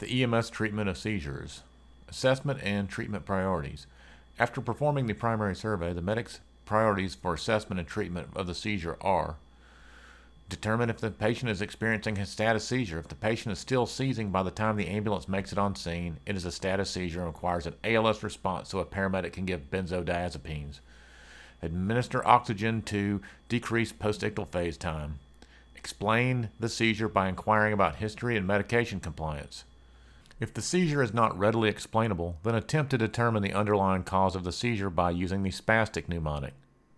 The EMS treatment of seizures. Assessment and treatment priorities. After performing the primary survey, the medic's priorities for assessment and treatment of the seizure are determine if the patient is experiencing a status seizure. If the patient is still seizing by the time the ambulance makes it on scene, it is a status seizure and requires an ALS response so a paramedic can give benzodiazepines. Administer oxygen to decrease postictal phase time. Explain the seizure by inquiring about history and medication compliance. If the seizure is not readily explainable, then attempt to determine the underlying cause of the seizure by using the spastic mnemonic.